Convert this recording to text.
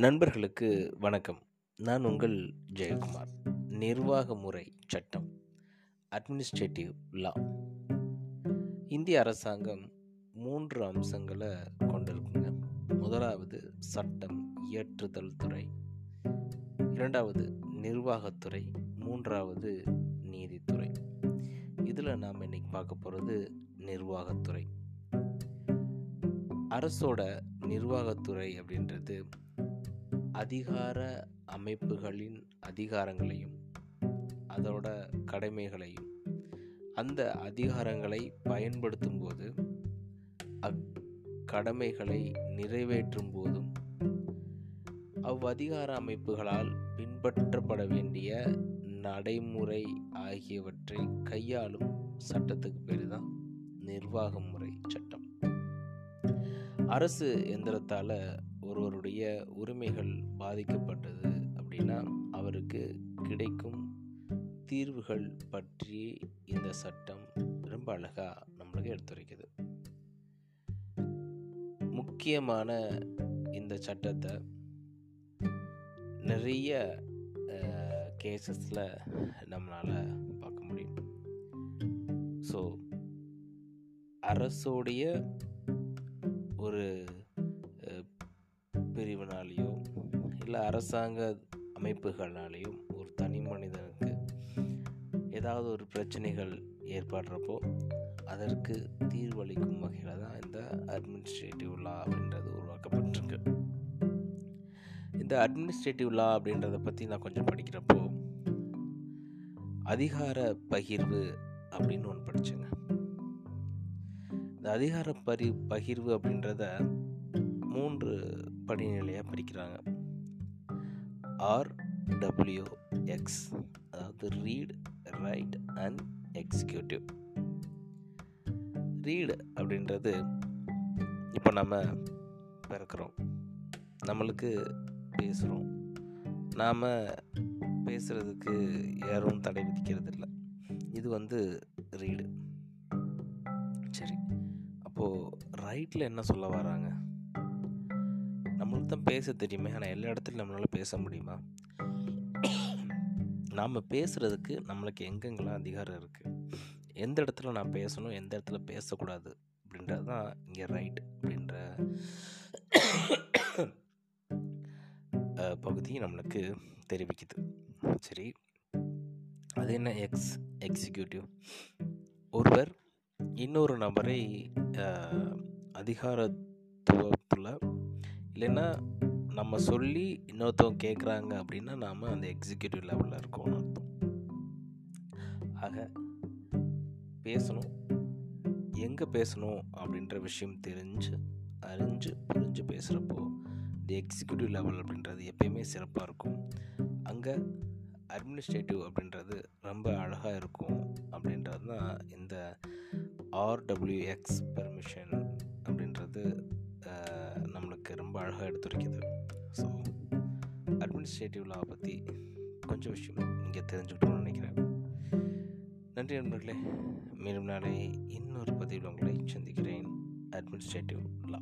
நண்பர்களுக்கு வணக்கம். நான் உங்கள் ஜெயக்குமார். நிர்வாக முறை சட்டம் அட்மினிஸ்ட்ரேட்டிவ் லா இந்திய அரசாங்கம் மூன்று அம்சங்களை கொண்டிருக்குங்க. முதலாவது சட்டம் இயற்றுதல் துறை. இரண்டாவது நிர்வாகத்துறை மூன்றாவது நீதித்துறை இதில் நாம் இன்னைக்கு பார்க்க போகிறது நிர்வாகத்துறை அரசோட நிர்வாகத்துறை அப்படின்றது அதிகார அமைப்புகளின் அதிகாரங்களையும் அதோட கடமைகளையும் அந்த அதிகாரங்களை பயன்படுத்தும் போது அக்கடமைகளை நிறைவேற்றும் போதும் அவ்வதிகார அமைப்புகளால் பின்பற்றப்பட வேண்டிய நடைமுறை ஆகியவற்றை கையாளும் சட்டத்துக்கு பேர் தான் நிர்வாக முறை சட்டம். அரசு எந்திரத்தால் ஒருவருடைய உரிமைகள் பாதிக்கப்பட்டது அப்படின்னா அவருக்கு கிடைக்கும் தீர்வுகள் பற்றி இந்த சட்டம் ரொம்ப அழகாக நம்மளுக்கு எடுத்துரைக்குது முக்கியமான இந்த சட்டத்தை நிறைய கேசஸில் நம்மளால் பார்க்க முடியும். ஸோ அரசோடைய ஒரு இல்லை அரசாங்க அமைப்புகளாலேயும் ஒரு தனி மனிதனுக்கு ஏதாவது ஒரு பிரச்சனைகள் ஏற்படுறப்போ அதற்கு தீர்வளிக்கும் வகையில் தான் இந்த அட்மினிஸ்ட்ரேட்டிவ் லா அப்படின்றது உருவாக்கப்பட்டிருக்கு. இந்த அட்மினிஸ்ட்ரேட்டிவ் லா அப்படின்றத பற்றி நான் கொஞ்சம் படிக்கிறப்போ அதிகார பகிர்வு அப்படின்னு ஒன்று படித்தேங்க இந்த அதிகார பரி பகிர்வு அப்படின்றத மூன்று படிநிலையாக பிரிக்கிறாங்க. ஆர் டபிள்யூ எக்ஸ் அதாவது read write and executive read அப்படின்றது இப்போ நம்ம பிறக்கிறோம். நம்மளுக்கு பேசுகிறோம் நாம் பேசுகிறதுக்கு யாரும் தடை விதிக்கிறது இல்லை இது வந்து ரீடு சரி. அப்போது ரைட்டில் என்ன சொல்ல வராங்க? நம்மளுக்கு தான் பேச தெரியுமே ஆனால் எல்லா இடத்துலையும் நம்மளால் பேச முடியுமா? நாம் பேசுகிறதுக்கு நம்மளுக்கு எங்கெங்கெல்லாம் அதிகாரம் இருக்குது எந்த இடத்துல நான் பேசணும் எந்த இடத்துல பேசக்கூடாது அப்படின்றது தான் இங்கே ரைட் அப்படின்ற பகுதி நம்மளுக்கு தெரிவிக்குது. சரி அது என்ன? எக்ஸ் எக்ஸிக்யூட்டிவ் ஒருவர் இன்னொரு நபரை அதிகாரத்துவத்தில் இல்லைன்னா நம்ம சொல்லி இன்னொருத்தவங்க கேட்குறாங்க அப்படின்னா நாம் அந்த எக்ஸிக்யூட்டிவ் லெவலில் இருக்கோம்னு அர்த்தம். ஆக பேசணும். எங்கே பேசணும் அப்படின்ற விஷயம் தெரிஞ்சு அறிஞ்சு புரிஞ்சு பேசுகிறப்போ இந்த எக்ஸிக்யூட்டிவ் லெவல் அப்படின்றது எப்பயுமே சிறப்பாக இருக்கும். அங்கே அட்மினிஸ்ட்ரேட்டிவ் அப்படின்றது ரொம்ப அழகாக இருக்கும் அப்படின்றது தான் இந்த ஆர்டபிள்யூஎக்ஸ் பெர்மிஷன் ரொம்ப அழகாக எடுத்துரைக்குது. ஸோ அட்மினிஸ்ட்ரேட்டிவ் லா பற்றி கொஞ்சம் விஷயம் இங்கே தெரிஞ்சுக்கிட்டோம்னு நினைக்கிறேன். நன்றி நண்பர்களே. மீண்டும் நாளை இன்னொரு பதிவில் உங்களை சந்திக்கிறேன். அட்மினிஸ்ட்ரேட்டிவ் லா